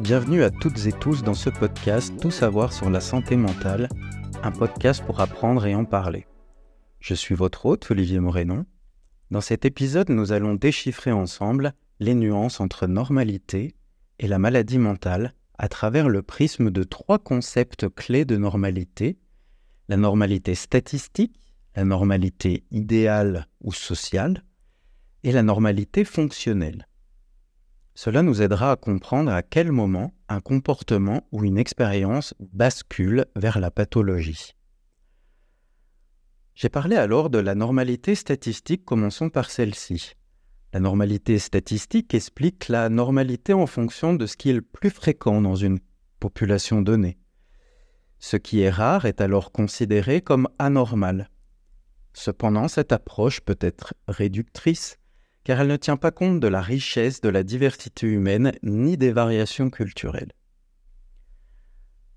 Bienvenue à toutes et tous dans ce podcast Tout savoir sur la santé mentale, un podcast pour apprendre et en parler. Je suis votre hôte, Olivier Morénon. Dans cet épisode, nous allons déchiffrer ensemble les nuances entre normalité et la maladie mentale à travers le prisme de trois concepts clés de normalité, la normalité statistique, la normalité idéale ou sociale, et la normalité fonctionnelle. Cela nous aidera à comprendre à quel moment un comportement ou une expérience bascule vers la pathologie. J'ai parlé alors de la normalité statistique, commençons par celle-ci. La normalité statistique explique la normalité en fonction de ce qui est le plus fréquent dans une population donnée. Ce qui est rare est alors considéré comme anormal. Cependant, cette approche peut être réductrice car elle ne tient pas compte de la richesse de la diversité humaine ni des variations culturelles.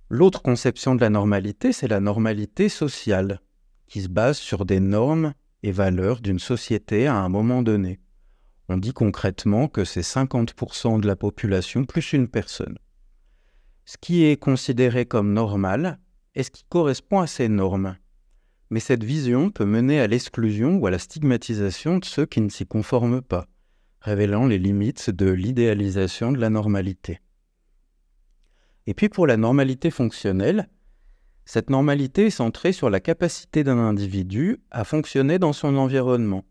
L'autre conception de la normalité, c'est la normalité sociale, qui se base sur des normes et valeurs d'une société à un moment donné. On dit concrètement que c'est 50% de la population plus une personne. Ce qui est considéré comme normal est ce qui correspond à ces normes mais cette vision peut mener à l'exclusion ou à la stigmatisation de ceux qui ne s'y conforment pas, révélant les limites de l'idéalisation de la normalité. Et puis pour la normalité fonctionnelle, cette normalité est centrée sur la capacité d'un individu à fonctionner dans son environnement.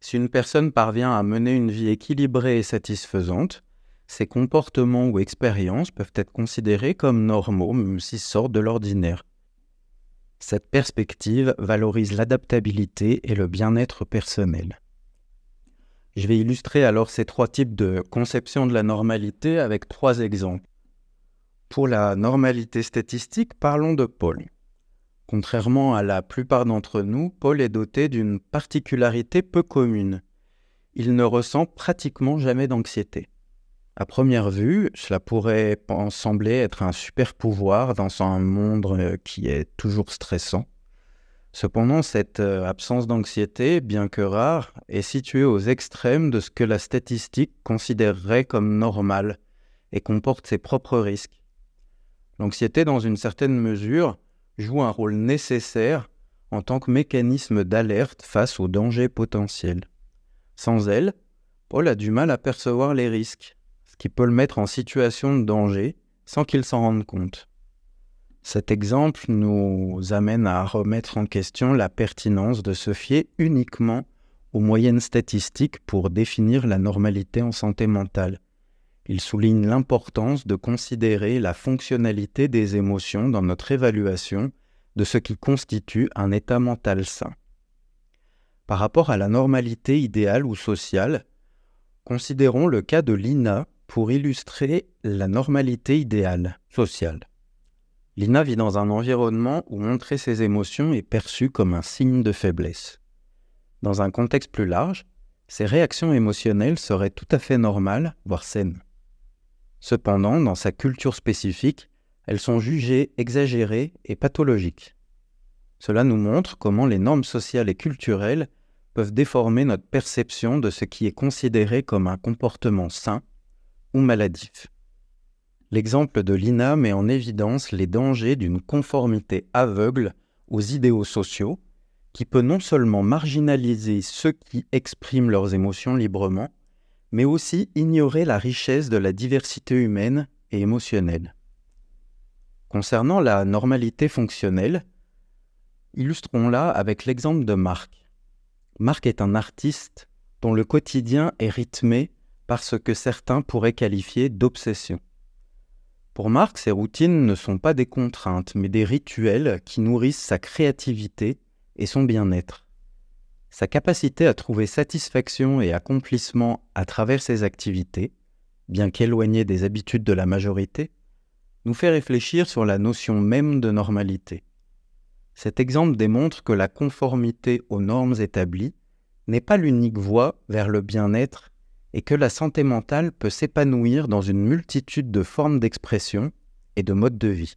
Si une personne parvient à mener une vie équilibrée et satisfaisante, ses comportements ou expériences peuvent être considérés comme normaux, même s'ils sortent de l'ordinaire. Cette perspective valorise l'adaptabilité et le bien-être personnel. Je vais illustrer alors ces trois types de conception de la normalité avec trois exemples. Pour la normalité statistique, parlons de Paul. Contrairement à la plupart d'entre nous, Paul est doté d'une particularité peu commune. Il ne ressent pratiquement jamais d'anxiété. À première vue, cela pourrait sembler être un super pouvoir dans un monde euh, qui est toujours stressant. Cependant, cette euh, absence d'anxiété, bien que rare, est située aux extrêmes de ce que la statistique considérerait comme normal et comporte ses propres risques. L'anxiété, dans une certaine mesure, joue un rôle nécessaire en tant que mécanisme d'alerte face aux dangers potentiels. Sans elle, Paul a du mal à percevoir les risques qui peut le mettre en situation de danger sans qu'il s'en rende compte. Cet exemple nous amène à remettre en question la pertinence de se fier uniquement aux moyennes statistiques pour définir la normalité en santé mentale. Il souligne l'importance de considérer la fonctionnalité des émotions dans notre évaluation de ce qui constitue un état mental sain. Par rapport à la normalité idéale ou sociale, considérons le cas de Lina pour illustrer la normalité idéale sociale. Lina vit dans un environnement où montrer ses émotions est perçu comme un signe de faiblesse. Dans un contexte plus large, ses réactions émotionnelles seraient tout à fait normales, voire saines. Cependant, dans sa culture spécifique, elles sont jugées exagérées et pathologiques. Cela nous montre comment les normes sociales et culturelles peuvent déformer notre perception de ce qui est considéré comme un comportement sain ou maladif. L'exemple de Lina met en évidence les dangers d'une conformité aveugle aux idéaux sociaux qui peut non seulement marginaliser ceux qui expriment leurs émotions librement, mais aussi ignorer la richesse de la diversité humaine et émotionnelle. Concernant la normalité fonctionnelle, illustrons-la avec l'exemple de Marc. Marc est un artiste dont le quotidien est rythmé par ce que certains pourraient qualifier d'obsession. Pour Marc, ces routines ne sont pas des contraintes, mais des rituels qui nourrissent sa créativité et son bien-être. Sa capacité à trouver satisfaction et accomplissement à travers ses activités, bien qu'éloignée des habitudes de la majorité, nous fait réfléchir sur la notion même de normalité. Cet exemple démontre que la conformité aux normes établies n'est pas l'unique voie vers le bien-être et que la santé mentale peut s'épanouir dans une multitude de formes d'expression et de modes de vie.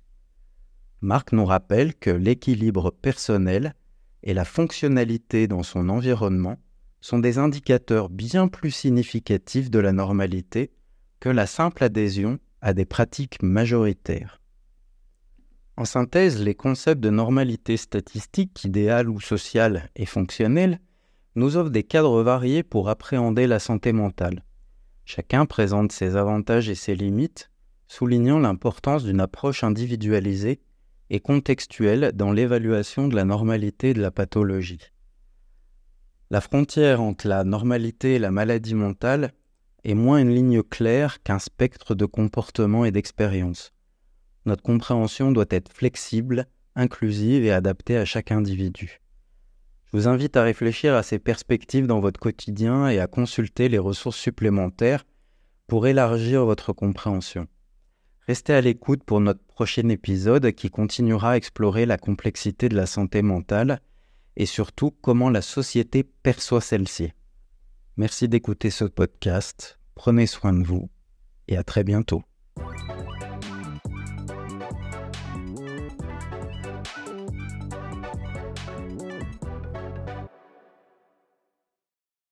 Marc nous rappelle que l'équilibre personnel et la fonctionnalité dans son environnement sont des indicateurs bien plus significatifs de la normalité que la simple adhésion à des pratiques majoritaires. En synthèse, les concepts de normalité statistique, idéale ou sociale et fonctionnelle nous offrent des cadres variés pour appréhender la santé mentale. Chacun présente ses avantages et ses limites, soulignant l'importance d'une approche individualisée et contextuelle dans l'évaluation de la normalité de la pathologie. La frontière entre la normalité et la maladie mentale est moins une ligne claire qu'un spectre de comportement et d'expérience. Notre compréhension doit être flexible, inclusive et adaptée à chaque individu. Je vous invite à réfléchir à ces perspectives dans votre quotidien et à consulter les ressources supplémentaires pour élargir votre compréhension. Restez à l'écoute pour notre prochain épisode qui continuera à explorer la complexité de la santé mentale et surtout comment la société perçoit celle-ci. Merci d'écouter ce podcast, prenez soin de vous et à très bientôt.